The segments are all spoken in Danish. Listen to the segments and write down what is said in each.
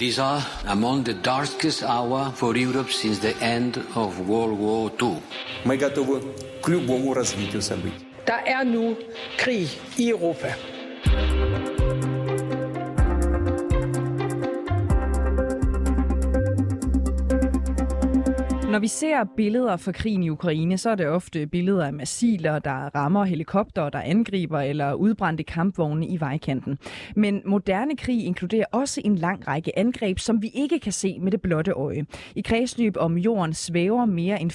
These are among the darkest hour for Europe since the end of World War II. Мы готовы к любому развитию событий. Der er nu krig i Europa. vi ser billeder fra krigen i Ukraine, så er det ofte billeder af massiler, der rammer helikopter, der angriber eller udbrændte kampvogne i vejkanten. Men moderne krig inkluderer også en lang række angreb, som vi ikke kan se med det blotte øje. I kredsløb om jorden svæver mere end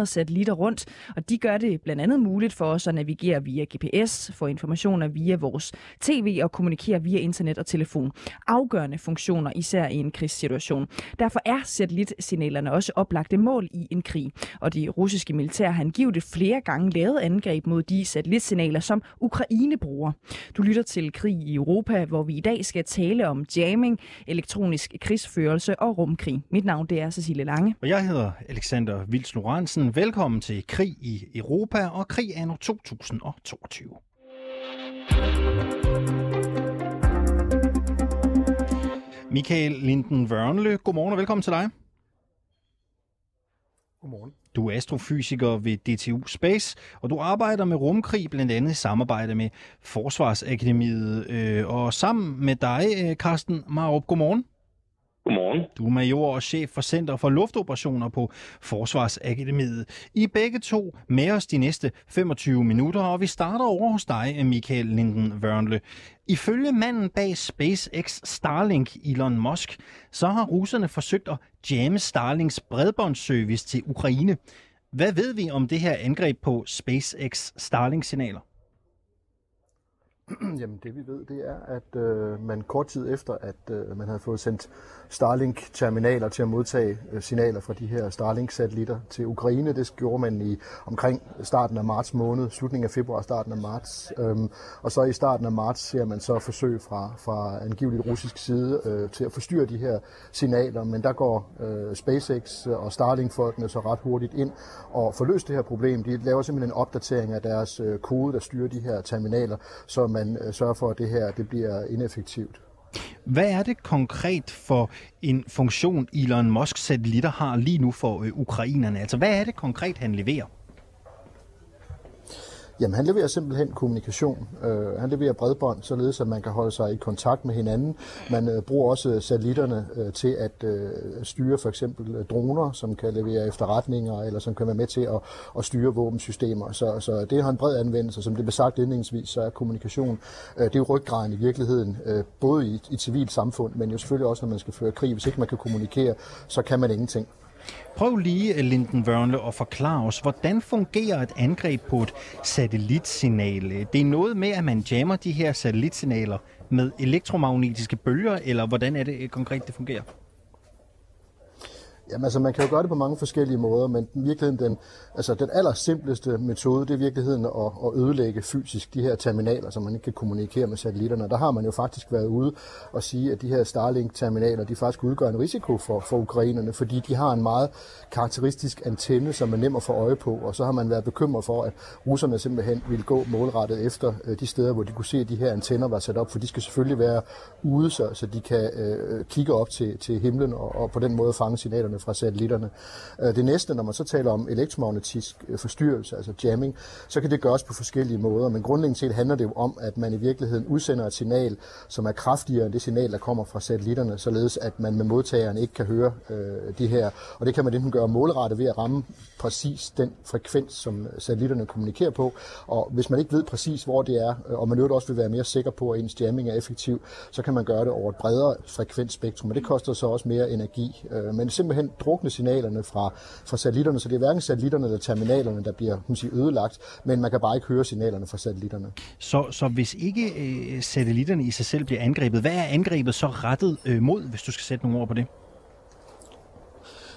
4.500 satellitter rundt, og de gør det blandt andet muligt for os at navigere via GPS, få informationer via vores tv og kommunikere via internet og telefon. Afgørende funktioner, især i en krigssituation. Derfor er satellitsignaler israelerne også oplagte mål i en krig. Og det russiske militær har angiveligt flere gange lavet angreb mod de satellitsignaler, som Ukraine bruger. Du lytter til Krig i Europa, hvor vi i dag skal tale om jamming, elektronisk krigsførelse og rumkrig. Mit navn det er Cecilie Lange. Og jeg hedder Alexander Vils Lorentzen. Velkommen til Krig i Europa og Krig anno 2022. Michael Linden Wørnle, godmorgen og velkommen til dig. Godmorgen. Du er astrofysiker ved DTU Space, og du arbejder med rumkrig, blandt andet i samarbejde med Forsvarsakademiet. Øh, og sammen med dig, øh, Carsten Marup, godmorgen. Godmorgen. Du er major og chef for Center for Luftoperationer på Forsvarsakademiet. I begge to med os de næste 25 minutter, og vi starter over hos dig, Michael Linden Wørnle. Ifølge manden bag SpaceX Starlink, Elon Musk, så har russerne forsøgt at jamme Starlinks bredbåndsservice til Ukraine. Hvad ved vi om det her angreb på SpaceX Starlink-signaler? Jamen det vi ved, det er, at øh, man kort tid efter, at øh, man havde fået sendt Starlink-terminaler til at modtage øh, signaler fra de her Starlink-satellitter til Ukraine. Det gjorde man i omkring starten af marts måned, slutningen af februar, starten af marts. Øhm, og så i starten af marts ser man så forsøg fra, fra angiveligt russisk side øh, til at forstyrre de her signaler. Men der går øh, SpaceX og Starlink-folkene så ret hurtigt ind og får løst det her problem. De laver simpelthen en opdatering af deres øh, kode, der styrer de her terminaler, så man øh, sørger for, at det her det bliver ineffektivt. Hvad er det konkret for en funktion, Elon Musk satellitter har lige nu for øh, ukrainerne? Altså, hvad er det konkret, han leverer? Jamen, han leverer simpelthen kommunikation. Øh, han leverer bredbånd, således at man kan holde sig i kontakt med hinanden. Man øh, bruger også øh, satellitterne øh, til at øh, styre for eksempel øh, droner, som kan levere efterretninger, eller som kan være med til at, at styre våbensystemer. Så, så det har en bred anvendelse. Som det blev sagt indlægningsvis, så er kommunikation, øh, det er jo ryggraden i virkeligheden, øh, både i, i et civilt samfund, men jo selvfølgelig også, når man skal føre krig. Hvis ikke man kan kommunikere, så kan man ingenting. Prøv lige, Linden Wørnle, at forklare os, hvordan fungerer et angreb på et satellitsignal? Det er noget med, at man jammer de her satellitsignaler med elektromagnetiske bølger, eller hvordan er det øh, konkret, det fungerer? Jamen altså, man kan jo gøre det på mange forskellige måder, men i virkeligheden, den, altså, den allersimpleste metode, det er virkeligheden at, at ødelægge fysisk de her terminaler, så man ikke kan kommunikere med satellitterne. Der har man jo faktisk været ude og sige, at de her Starlink-terminaler, de faktisk udgør en risiko for, for ukrainerne, fordi de har en meget karakteristisk antenne, som er nem at få øje på, og så har man været bekymret for, at russerne simpelthen ville gå målrettet efter øh, de steder, hvor de kunne se, at de her antenner var sat op, for de skal selvfølgelig være ude, så, så de kan øh, kigge op til, til himlen og, og på den måde fange signalerne fra satellitterne. Øh, det næste, når man så taler om elektromagnetisk øh, forstyrrelse, altså jamming, så kan det gøres på forskellige måder, men grundlæggende set handler det jo om, at man i virkeligheden udsender et signal, som er kraftigere end det signal, der kommer fra satellitterne, således at man med modtageren ikke kan høre øh, de her. Og det kan man enten gøre målrettet ved at ramme præcis den frekvens, som øh, satellitterne kommunikerer på. Og hvis man ikke ved præcis, hvor det er, og man øvrigt også vil være mere sikker på, at ens jamming er effektiv, så kan man gøre det over et bredere frekvensspektrum, og det koster så også mere energi. Men simpelthen drukne signalerne fra, fra satellitterne, så det er hverken satellitterne eller terminalerne, der bliver hun siger, ødelagt, men man kan bare ikke høre signalerne fra satellitterne. Så, så hvis ikke øh, satellitterne i sig selv bliver angrebet, hvad er angrebet så rettet øh, mod, hvis du skal sætte nogle ord på det?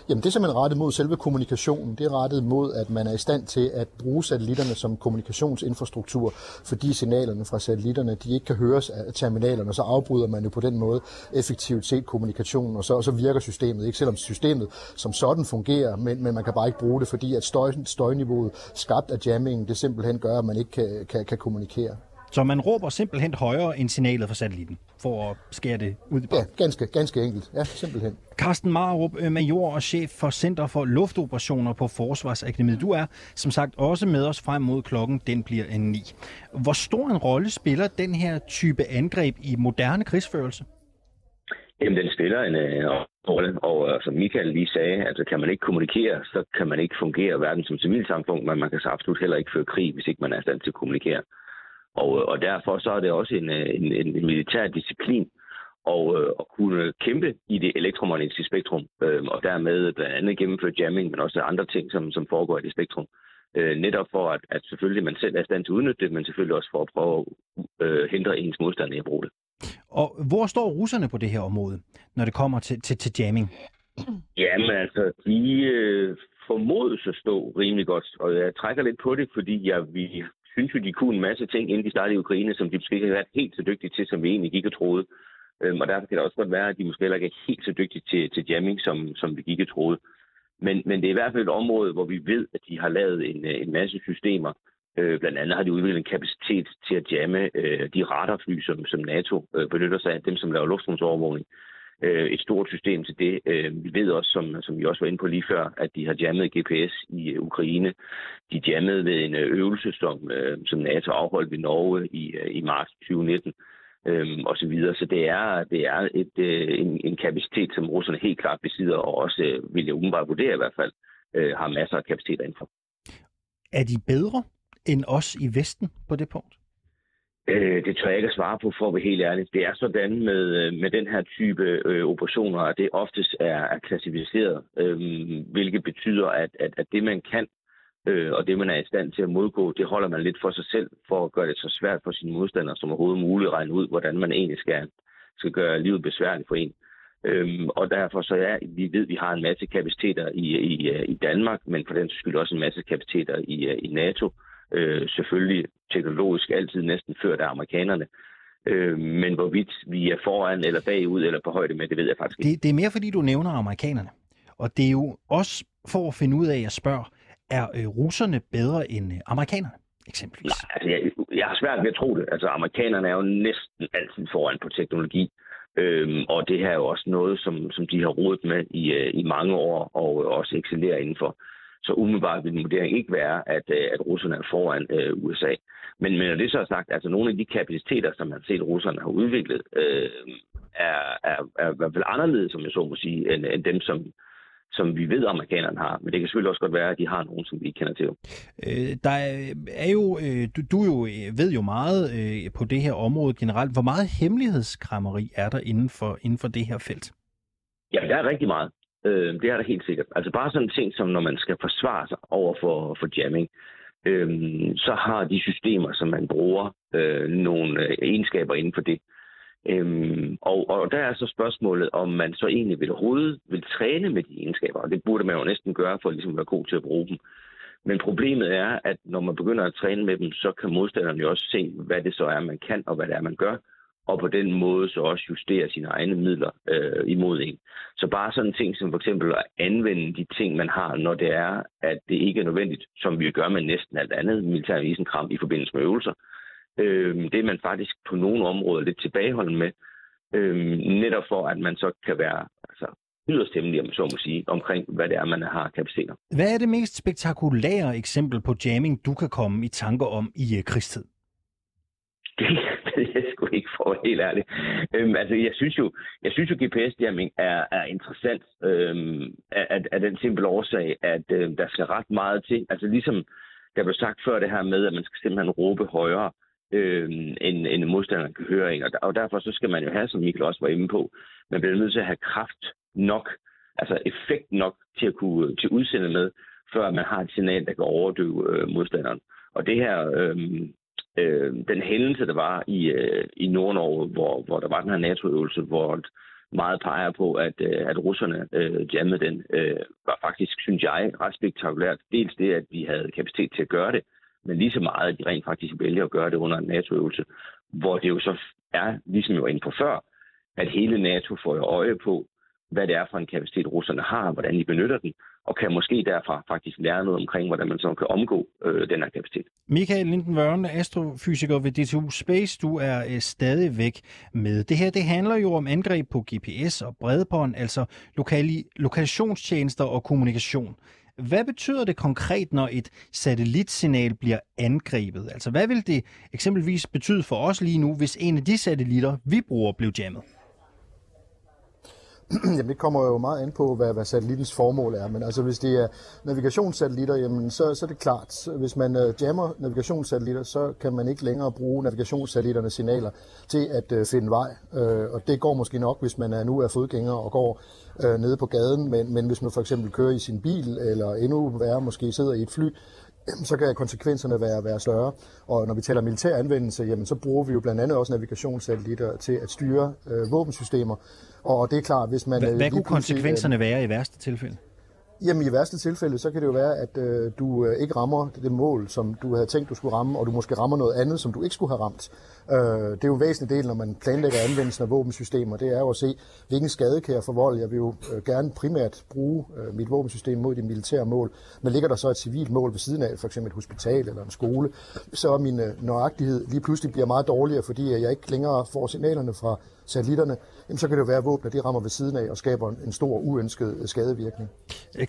Jamen det er simpelthen rettet mod selve kommunikationen. Det er rettet mod, at man er i stand til at bruge satellitterne som kommunikationsinfrastruktur, fordi signalerne fra satellitterne de ikke kan høres af terminalerne, så afbryder man jo på den måde effektivt set kommunikationen, og så, og så virker systemet ikke, selvom systemet som sådan fungerer, men, men man kan bare ikke bruge det, fordi at støj, støjniveauet skabt af jammingen, det simpelthen gør, at man ikke kan, kan, kan kommunikere. Så man råber simpelthen højere end signalet fra satellitten, for at skære det ud i Ja, ganske, ganske enkelt. Ja, simpelthen. Carsten Marup, øh, major og chef for Center for Luftoperationer på Forsvarsakademiet. Du er som sagt også med os frem mod klokken, den bliver en 9. Hvor stor en rolle spiller den her type angreb i moderne krigsførelse? Jamen, den spiller en øh, rolle, og øh, som Michael lige sagde, altså kan man ikke kommunikere, så kan man ikke fungere hverken som civilsamfund, men man kan så absolut heller ikke føre krig, hvis ikke man er i stand til at kommunikere. Og, øh, og derfor så er det også en, øh, en, en militær disciplin og, øh, at kunne kæmpe i det elektromagnetiske spektrum, øh, og dermed blandt andet gennemføre jamming, men også andre ting, som, som foregår i det spektrum. Øh, netop for, at, at selvfølgelig man selv er i stand til at udnytte det, men selvfølgelig også for at prøve at øh, hindre ens modstander i at bruge det. Og hvor står russerne på det her område, når det kommer til, til, til jamming? Jamen altså, de øh, formodes at stå rimelig godt, og jeg trækker lidt på det, fordi jeg, vi synes jo, de kunne en masse ting, inden de startede i Ukraine, som de måske ikke har været helt så dygtige til, som vi egentlig gik og troede. Øhm, og derfor kan det også godt være, at de måske heller ikke er helt så dygtige til, til jamming, som, som vi gik og troede. Men, men det er i hvert fald et område, hvor vi ved, at de har lavet en, øh, en masse systemer. Øh, blandt andet har de udviklet en kapacitet til at jamme øh, de radarfly, som, som NATO øh, benytter sig af, dem som laver luftrumsovervågning. Øh, et stort system til det. Øh, vi ved også, som, som vi også var inde på lige før, at de har jammet GPS i øh, Ukraine. De jammede ved en øh, øvelse, som, øh, som NATO afholdt ved Norge i, øh, i marts 2019 øhm, og så videre. Så det er, det er et, øh, en, en kapacitet, som russerne helt klart besidder, og også, øh, vil jeg umiddelbart vurdere i hvert fald, øh, har masser af kapacitet indenfor. Er de bedre end os i Vesten på det punkt? Øh, det tør jeg ikke at svare på, for at være helt ærlig. Det er sådan med, øh, med den her type øh, operationer, at det oftest er, er klassificeret, øh, hvilket betyder, at, at, at det man kan, øh, og det man er i stand til at modgå, det holder man lidt for sig selv, for at gøre det så svært for sine modstandere som overhovedet muligt at regne ud, hvordan man egentlig skal, skal gøre livet besværligt for en. Øhm, og derfor så ja, vi ved, at vi har en masse kapaciteter i, i, i Danmark, men for den skyld også en masse kapaciteter i, i NATO. Øh, selvfølgelig teknologisk altid næsten før af amerikanerne. Øh, men hvorvidt vi er foran eller bagud eller på højde med, det ved jeg faktisk ikke. Det, det er mere fordi, du nævner amerikanerne. Og det er jo også for at finde ud af, at jeg spørger, er øh, russerne bedre end øh, amerikanerne? Eksempelvis. Nej, altså jeg, jeg har svært ved at tro det. Altså amerikanerne er jo næsten altid foran på teknologi. Øhm, og det her er jo også noget, som, som de har rodet med i, øh, i mange år, og også excellerer indenfor. Så umiddelbart vil den vurdering ikke være, at, øh, at russerne er foran øh, USA. Men, men når det så er sagt, altså nogle af de kapaciteter, som man har set, russerne har udviklet, øh, er, er, er i hvert fald anderledes, som jeg så må sige, end, end dem, som, som vi ved, amerikanerne har. Men det kan selvfølgelig også godt være, at de har nogen, som vi ikke kender til. Øh, der er jo, øh, du, du jo øh, ved jo meget øh, på det her område generelt. Hvor meget hemmelighedskræmmeri er der inden for, inden for det her felt? Ja, der er rigtig meget. Øh, det er der helt sikkert. Altså bare sådan en ting, som når man skal forsvare sig over for, for jamming, øh, så har de systemer, som man bruger, øh, nogle øh, egenskaber inden for det. Øhm, og, og der er så spørgsmålet, om man så egentlig vil overhovedet vil træne med de egenskaber, og det burde man jo næsten gøre for ligesom at være god til at bruge dem. Men problemet er, at når man begynder at træne med dem, så kan modstanderen jo også se, hvad det så er, man kan, og hvad det er, man gør, og på den måde så også justere sine egne midler øh, imod en. Så bare sådan ting som for eksempel at anvende de ting, man har, når det er, at det ikke er nødvendigt, som vi gør med næsten alt andet militær isenkram i forbindelse med øvelser, Øh, det er man faktisk på nogle områder lidt tilbageholden med, øh, netop for at man så kan være altså, yderst hemmelig, om så må sige, omkring hvad det er, man har kapaciteter. Hvad er det mest spektakulære eksempel på jamming, du kan komme i tanker om i uh, krigstid? Det ved jeg sgu ikke for helt ærligt. Øhm, altså, jeg synes jo, jeg synes jo GPS-jamming er, er interessant øhm, af, af den simple årsag, at øh, der skal ret meget til. Altså ligesom der blev sagt før det her med, at man skal simpelthen råbe højere øh, end, end modstanderen kan høre Ikke? Og, og derfor så skal man jo have, som Mikkel også var inde på, man bliver nødt til at have kraft nok, altså effekt nok til at kunne til udsende med, før man har et signal, der kan overdøve øh, modstanderen. Og det her, øh, øh, den hændelse, der var i, øh, i Nord-Norge, hvor, hvor der var den her NATO-øvelse, hvor meget peger på, at, øh, at russerne øh, jammede den, øh, var faktisk, synes jeg, ret spektakulært. Dels det, at vi havde kapacitet til at gøre det, men lige så meget, at de rent faktisk vælger at gøre det under en NATO-øvelse, hvor det jo så er, ligesom jeg var inde på før, at hele NATO får øje på, hvad det er for en kapacitet, russerne har, hvordan de benytter den, og kan måske derfra faktisk lære noget omkring, hvordan man så kan omgå øh, den her kapacitet. Michael Lindenvørn, astrofysiker ved DTU Space, du er øh, stadig væk med. Det her det handler jo om angreb på GPS og bredbånd, altså lokali- lokationstjenester og kommunikation. Hvad betyder det konkret, når et satellitsignal bliver angrebet? Altså, hvad vil det eksempelvis betyde for os lige nu, hvis en af de satellitter, vi bruger, blev jammet? jamen det kommer jo meget an på, hvad, hvad satellittens formål er. Men altså hvis det er navigationssatellitter, jamen så, så er det klart. Hvis man uh, jammer navigationssatellitter, så kan man ikke længere bruge navigationssatellitternes signaler til at uh, finde vej. Uh, og det går måske nok, hvis man er, nu er fodgænger og går uh, nede på gaden. Men, men hvis man for eksempel kører i sin bil, eller endnu værre måske sidder i et fly, så kan konsekvenserne være, være større. Og når vi taler militær anvendelse, jamen, så bruger vi jo blandt andet også navigationssatellitter til at styre øh, våbensystemer. Og det er klart, hvis man... Hvad, hvad kunne konsekvenserne være i værste tilfælde? Jamen i værste tilfælde, så kan det jo være, at øh, du øh, ikke rammer det mål, som du havde tænkt, du skulle ramme, og du måske rammer noget andet, som du ikke skulle have ramt. Øh, det er jo en væsentlig del, når man planlægger anvendelsen af våbensystemer, det er jo at se, hvilken skade kan jeg forvolde. Jeg vil jo øh, gerne primært bruge øh, mit våbensystem mod de militære mål, men ligger der så et civilt mål ved siden af, for eksempel et hospital eller en skole, så er min øh, nøjagtighed lige pludselig bliver meget dårligere, fordi jeg ikke længere får signalerne fra satellitterne, jamen så kan det jo være, at våbner de rammer ved siden af og skaber en stor uønsket skadevirkning.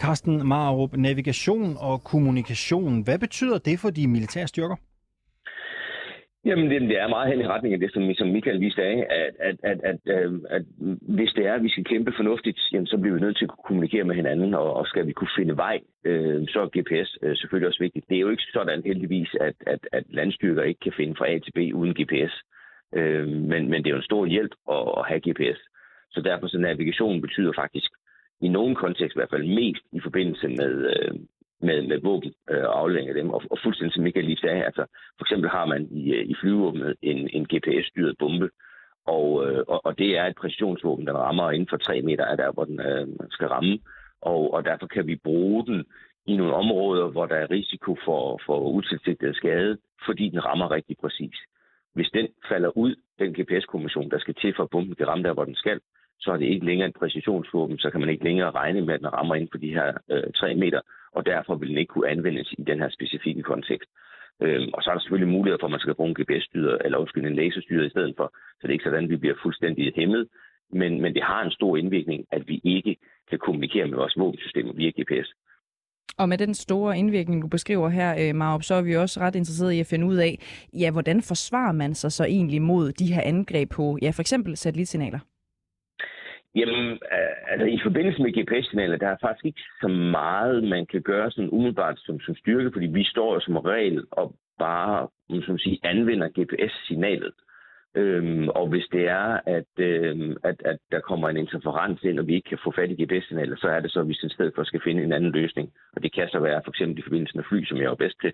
Carsten Marup, navigation og kommunikation, hvad betyder det for de militære styrker? Jamen, det, det er meget hen i retning af det, som, som Michael viste af, at, at, at, at, at, at hvis det er, at vi skal kæmpe fornuftigt, jamen, så bliver vi nødt til at kommunikere med hinanden, og, og skal vi kunne finde vej, øh, så er GPS øh, selvfølgelig også vigtigt. Det er jo ikke sådan heldigvis, at, at, at landstyrker ikke kan finde fra A til B uden GPS. Øh, men, men det er jo en stor hjælp at, at have GPS. Så derfor så navigation betyder faktisk i nogen kontekst i hvert fald mest i forbindelse med, øh, med, med våben øh, og aflevering af dem. Og, og fuldstændig som Michael lige sagde, altså for eksempel har man i, øh, i flyvåbnet en, en GPS-styret bombe, og, øh, og, og det er et præcisionsvåben, der rammer inden for 3 meter af der, hvor den øh, skal ramme. Og, og derfor kan vi bruge den i nogle områder, hvor der er risiko for, for utilsigtet skade, fordi den rammer rigtig præcis. Hvis den falder ud, den GPS-kommission, der skal til for at bomben kan ramme der, hvor den skal, så er det ikke længere en præcisionsvåben, så kan man ikke længere regne med, at den rammer ind på de her øh, 3 meter, og derfor vil den ikke kunne anvendes i den her specifikke kontekst. Øhm, og så er der selvfølgelig mulighed for, at man skal bruge en GPS-styret, eller undskyld, en laserstyret i stedet for, så det er ikke sådan, at vi bliver fuldstændig hæmmet, men, men det har en stor indvirkning, at vi ikke kan kommunikere med vores våbensystemer via GPS. Og med den store indvirkning, du beskriver her, øh, Marup, så er vi også ret interesseret i at finde ud af, ja, hvordan forsvarer man sig så egentlig mod de her angreb på, ja, for eksempel satellitsignaler? Jamen, altså i forbindelse med GPS-signaler, der er faktisk ikke så meget, man kan gøre sådan umiddelbart som, som styrke, fordi vi står som regel og bare, som sige, anvender GPS-signalet. Øhm, og hvis det er, at, øhm, at, at der kommer en interferens ind, og vi ikke kan få fat i GPS-signaler, så er det så, at vi i stedet for skal finde en anden løsning. Og det kan så være for eksempel i forbindelse med fly, som jeg er bedst til,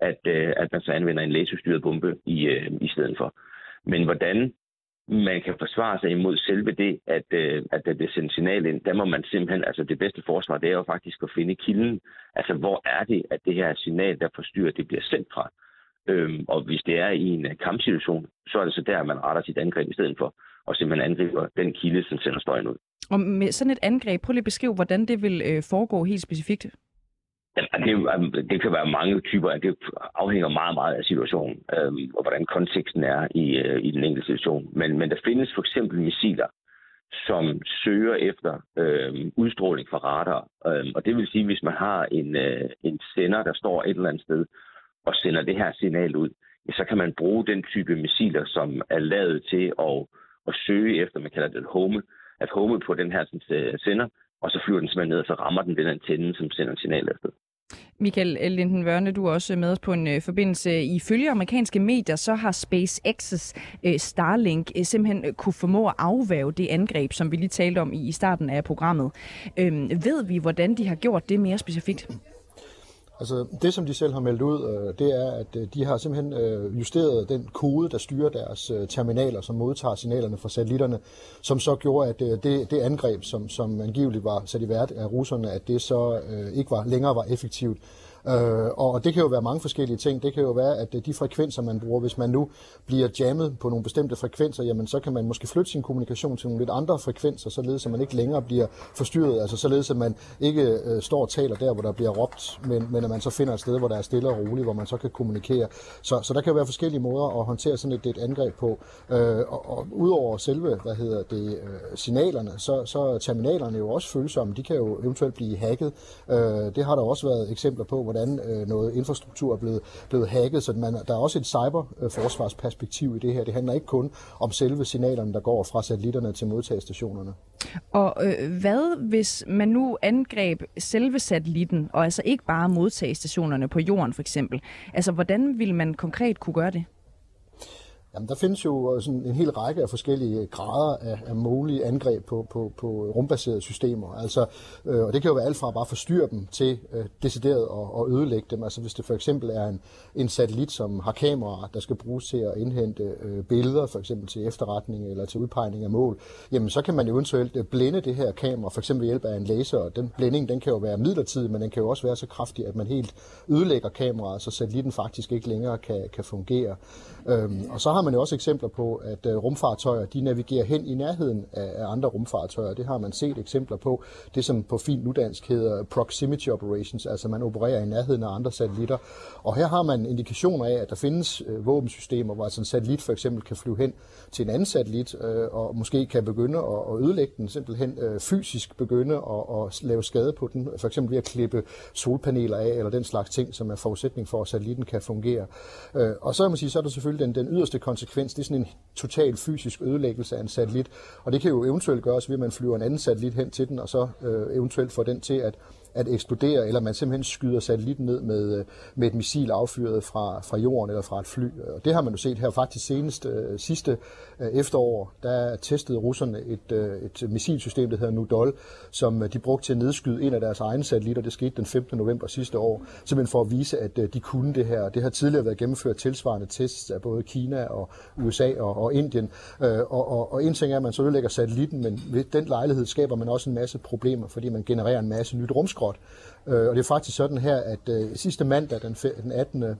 at, øh, at man så anvender en laserstyret bombe i, øh, i stedet for. Men hvordan man kan forsvare sig imod selve det, at, øh, at det sendt signal ind, der må man simpelthen, altså det bedste forsvar, det er jo faktisk at finde kilden. Altså hvor er det, at det her signal, der forstyrrer, det bliver sendt fra? Øhm, og hvis det er i en øh, kampsituation, så er det så der, man retter sit angreb i stedet for, og simpelthen angriber den kilde, som sender støjen ud. Og med sådan et angreb, prøv lige at beskrive, hvordan det vil øh, foregå helt specifikt. Ja, det, det kan være mange typer. Det afhænger meget, meget af situationen, øhm, og hvordan konteksten er i, øh, i den enkelte situation. Men, men der findes for eksempel missiler, som søger efter øh, udstråling fra radar. Øh, og det vil sige, hvis man har en, øh, en sender, der står et eller andet sted, og sender det her signal ud, ja, så kan man bruge den type missiler, som er lavet til at, at søge efter, man kalder det home, at home på den her sådan, øh, sender, og så flyver den simpelthen ned, og så rammer den den antenne, som sender signalet efter. Michael Linden Vørne, du er også med os på en øh, forbindelse. Ifølge amerikanske medier, så har SpaceX's øh, Starlink øh, simpelthen øh, kunne formå at afvæve det angreb, som vi lige talte om i, i starten af programmet. Øh, ved vi, hvordan de har gjort det mere specifikt? Altså det, som de selv har meldt ud, øh, det er, at øh, de har simpelthen øh, justeret den kode, der styrer deres øh, terminaler, som modtager signalerne fra satellitterne, som så gjorde, at øh, det, det angreb, som, som angiveligt var sat i værd af russerne, at det så øh, ikke var længere var effektivt. Øh, og det kan jo være mange forskellige ting. Det kan jo være, at øh, de frekvenser, man bruger, hvis man nu bliver jammet på nogle bestemte frekvenser, jamen så kan man måske flytte sin kommunikation til nogle lidt andre frekvenser, således at man ikke længere bliver forstyrret, altså således at man ikke øh, står og taler der, hvor der bliver råbt, men, men at man så finder et sted, hvor der er stille og roligt, hvor man så kan kommunikere. Så, så der kan være forskellige måder at håndtere sådan et, et angreb på. Øh, og, og udover selve, hvad hedder det, øh, signalerne, så, så er terminalerne jo også følsomme. De kan jo eventuelt blive hacket. Øh, det har der også været eksempler på, hvordan øh, noget infrastruktur er blevet, blevet hacket, så man, der er også et cyberforsvarsperspektiv i det her. Det handler ikke kun om selve signalerne, der går fra satellitterne til modtagestationerne. Og øh, hvad hvis man nu angreb selve satellitten, og altså ikke bare modtagestationerne på jorden for eksempel? Altså, hvordan vil man konkret kunne gøre det? Jamen, der findes jo øh, sådan en hel række af forskellige grader af, af mulige angreb på, på, på rumbaserede systemer. Altså, øh, og det kan jo være alt fra bare forstyrre dem til øh, decideret at, at ødelægge dem. Altså hvis det for eksempel er en, en satellit, som har kameraer, der skal bruges til at indhente øh, billeder, for eksempel til efterretning eller til udpegning af mål, jamen så kan man jo eventuelt blænde blinde det her kamera, for eksempel ved hjælp af en laser. Og den blænding, den kan jo være midlertidig, men den kan jo også være så kraftig, at man helt ødelægger kameraet, så satellitten faktisk ikke længere kan, kan fungere. Øhm, og så har man jo også eksempler på, at øh, rumfartøjer de navigerer hen i nærheden af, af andre rumfartøjer. Det har man set eksempler på. Det som på fint nudansk hedder proximity operations, altså man opererer i nærheden af andre satellitter. Og her har man indikationer af, at der findes øh, våbensystemer, hvor altså en satellit for eksempel kan flyve hen til en anden satellit, øh, og måske kan begynde at, at ødelægge den, simpelthen øh, fysisk begynde at, at lave skade på den, for eksempel ved at klippe solpaneler af, eller den slags ting, som er forudsætning for, at satellitten kan fungere. Øh, og så, man sige, så er der selvfølgelig den, den yderste konsekvens, det er sådan en total fysisk ødelæggelse af en satellit, og det kan jo eventuelt gøres ved, at man flyver en anden satellit hen til den, og så øh, eventuelt får den til at at eksplodere, eller man simpelthen skyder satellitten ned med, øh, med et missil affyret fra, fra jorden eller fra et fly. Og det har man jo set her faktisk senest øh, sidste øh, efterår. Der testede russerne et, et missilsystem, der hedder Nudol, som de brugte til at nedskyde en af deres egne satellitter. Det skete den 15. november sidste år, simpelthen for at vise, at de kunne det her. Det har tidligere været gennemført tilsvarende tests af både Kina og USA og, og Indien. Og, og, og en ting er, at man så ødelægger satellitten, men ved den lejlighed skaber man også en masse problemer, fordi man genererer en masse nyt rumskrot اسکور Øh, og det er faktisk sådan her, at øh, sidste mandag, den, den 18. Øh,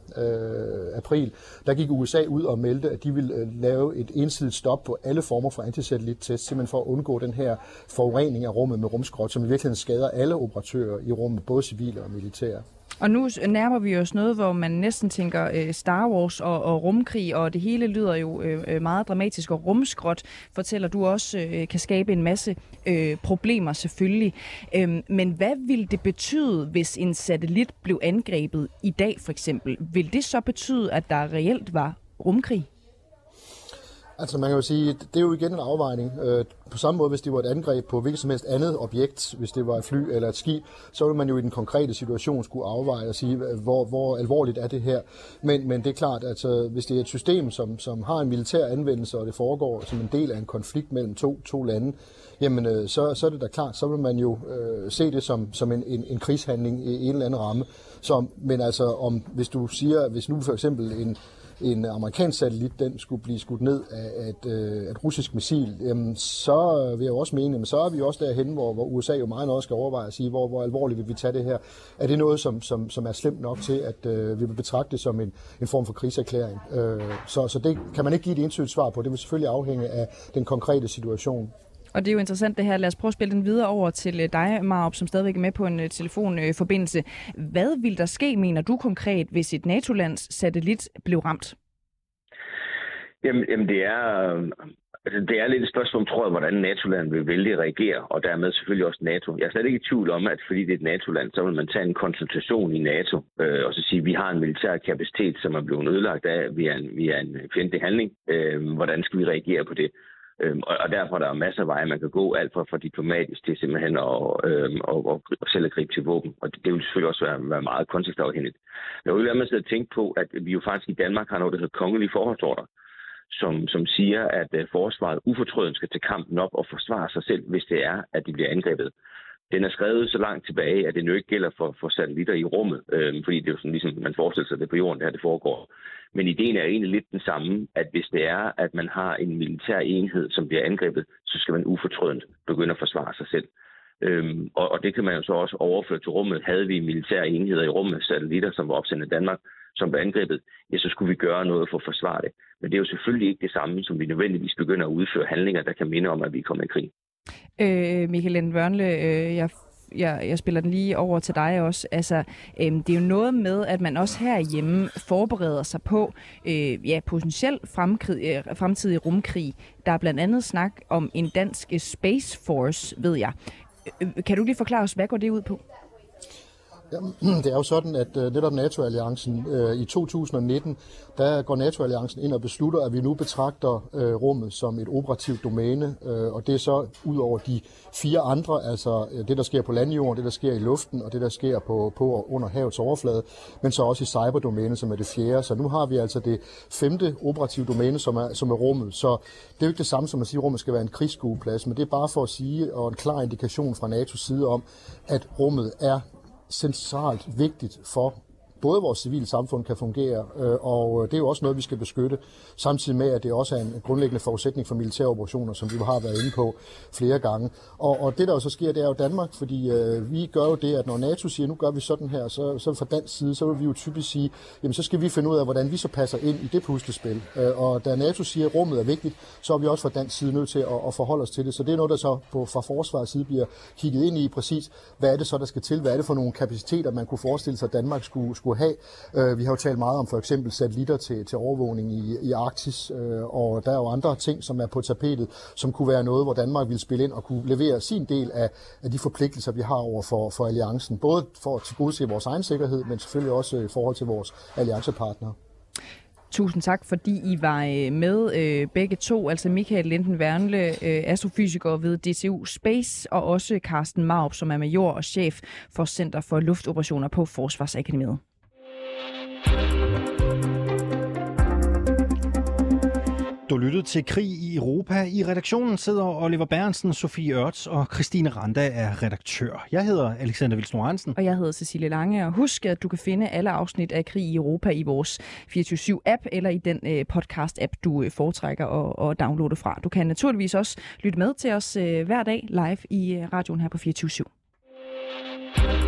april, der gik USA ud og meldte, at de ville øh, lave et ensidigt stop på alle former for antisatellittest, simpelthen for at undgå den her forurening af rummet med rumskrot, som i virkeligheden skader alle operatører i rummet, både civile og militære. Og nu nærmer vi os noget, hvor man næsten tænker øh, Star Wars og, og rumkrig, og det hele lyder jo øh, øh meget dramatisk, og rumskrot fortæller du også øh, kan skabe en masse øh, problemer selvfølgelig. Øh, men hvad vil det betyde, hvis en satellit blev angrebet i dag for eksempel? Vil det så betyde, at der reelt var rumkrig? Altså man kan jo sige, det er jo igen en afvejning. Øh, på samme måde, hvis det var et angreb på hvilket som helst andet objekt, hvis det var et fly eller et skib, så ville man jo i den konkrete situation skulle afveje og sige, øh, hvor, hvor alvorligt er det her. Men, men det er klart, at altså, hvis det er et system, som, som har en militær anvendelse, og det foregår som en del af en konflikt mellem to, to lande, jamen øh, så, så er det da klart, så vil man jo øh, se det som, som en, en, en krigshandling i en eller anden ramme. Så, men altså, om, hvis du siger, hvis nu for eksempel en, en amerikansk satellit, den skulle blive skudt ned af et, øh, et russisk missil, jamen, så vil jeg også mene, men så er vi også derhen, hvor, hvor USA jo meget nok skal overveje at sige, hvor, hvor alvorligt vil vi tage det her. Er det noget, som, som, som er slemt nok til, at øh, vi vil betragte det som en, en form for krigserklæring? Øh, så, så det kan man ikke give et entydigt svar på. Det vil selvfølgelig afhænge af den konkrete situation. Og det er jo interessant det her. Lad os prøve at spille den videre over til øh, dig, Marup, som stadigvæk er med på en øh, telefonforbindelse. Hvad vil der ske, mener du konkret, hvis et NATO-lands satellit blev ramt? Jamen, jamen det er... Altså, det er lidt et spørgsmål, tror jeg, hvordan NATO-land vil vælge at reagere, og dermed selvfølgelig også NATO. Jeg er slet ikke i tvivl om, at fordi det er et NATO-land, så vil man tage en konsultation i NATO, øh, og så sige, at vi har en militær kapacitet, som er blevet ødelagt af via en, via en fjendtlig handling. Øh, hvordan skal vi reagere på det? Øhm, og, og derfor er der masser af veje, man kan gå, alt fra, fra diplomatisk til simpelthen at, øhm, og, og, og selv at gribe til våben. Og det, det vil selvfølgelig også være, være meget kontekstafhængigt. Jeg vil være med at tænke på, at vi jo faktisk i Danmark har noget, der hedder kongelige forholdsorder, som, som siger, at øh, forsvaret ufortrødent skal tage kampen op og forsvare sig selv, hvis det er, at de bliver angrebet. Den er skrevet så langt tilbage, at det nu ikke gælder for, for satellitter i rummet, øh, fordi det er jo sådan, ligesom man forestiller sig, at det på jorden, det her det foregår. Men ideen er egentlig lidt den samme, at hvis det er, at man har en militær enhed, som bliver angrebet, så skal man ufortrødent begynde at forsvare sig selv. Øhm, og, og det kan man jo så også overføre til rummet. Havde vi militære enheder i rummet, satellitter, som var opsendt af Danmark, som blev angrebet, ja, så skulle vi gøre noget for at forsvare det. Men det er jo selvfølgelig ikke det samme, som vi nødvendigvis begynder at udføre handlinger, der kan minde om, at vi er kommet i krig. Øh, Michael Vørnle, øh, jeg jeg, jeg spiller den lige over til dig også. Altså, øhm, det er jo noget med, at man også herhjemme forbereder sig på øh, ja, potentielt fremkrig, øh, fremtidig rumkrig. Der er blandt andet snak om en dansk Space Force, ved jeg. Øh, øh kan du lige forklare os, hvad går det ud på? Jamen, det er jo sådan, at uh, netop NATO-alliancen uh, i 2019, der går NATO-alliancen ind og beslutter, at vi nu betragter uh, rummet som et operativt domæne, uh, og det er så ud over de fire andre, altså uh, det, der sker på landjorden, det, der sker i luften, og det, der sker på, på under havets overflade, men så også i cyberdomæne, som er det fjerde. Så nu har vi altså det femte operative domæne, som er, som er rummet. Så det er jo ikke det samme som at sige, at rummet skal være en krigsskueplads, men det er bare for at sige, og en klar indikation fra NATO's side om, at rummet er centralt vigtigt for både vores civile samfund kan fungere, øh, og øh, det er jo også noget, vi skal beskytte, samtidig med, at det også er en grundlæggende forudsætning for militære operationer, som vi har været inde på flere gange. Og, og det, der jo så sker, det er jo Danmark, fordi øh, vi gør jo det, at når NATO siger, nu gør vi sådan her, så, så fra dansk side, så vil vi jo typisk sige, jamen så skal vi finde ud af, hvordan vi så passer ind i det puslespil. Øh, og da NATO siger, at rummet er vigtigt, så er vi også fra dansk side nødt til at, at forholde os til det. Så det er noget, der så på, fra forsvarets side bliver kigget ind i præcis, hvad er det så, der skal til? Hvad er det for nogle kapaciteter, man kunne forestille sig, at Danmark skulle, skulle have? Øh, vi har jo talt meget om for eksempel satellitter til, til overvågning i, i Arktis, øh, og der er jo andre ting, som er på tapetet, som kunne være noget, hvor Danmark vil spille ind og kunne levere sin del af, af de forpligtelser, vi har over for, for alliancen. Både for at tilgodese vores egen sikkerhed, men selvfølgelig også øh, i forhold til vores alliancepartnere. Tusind tak, fordi I var øh, med øh, begge to, altså Michael Linden Wernle, øh, astrofysiker ved DTU Space, og også Carsten Maup, som er major og chef for Center for Luftoperationer på Forsvarsakademiet. Du lyttede til Krig i Europa. I redaktionen sidder Oliver Bærensen, Sofie Ørts og Christine Randa er redaktør. Jeg hedder Alexander Vils Hansen. Og jeg hedder Cecilie Lange. Og husk, at du kan finde alle afsnit af Krig i Europa i vores 24-7-app eller i den øh, podcast-app, du øh, foretrækker og, og downloade fra. Du kan naturligvis også lytte med til os øh, hver dag live i øh, radioen her på 24-7.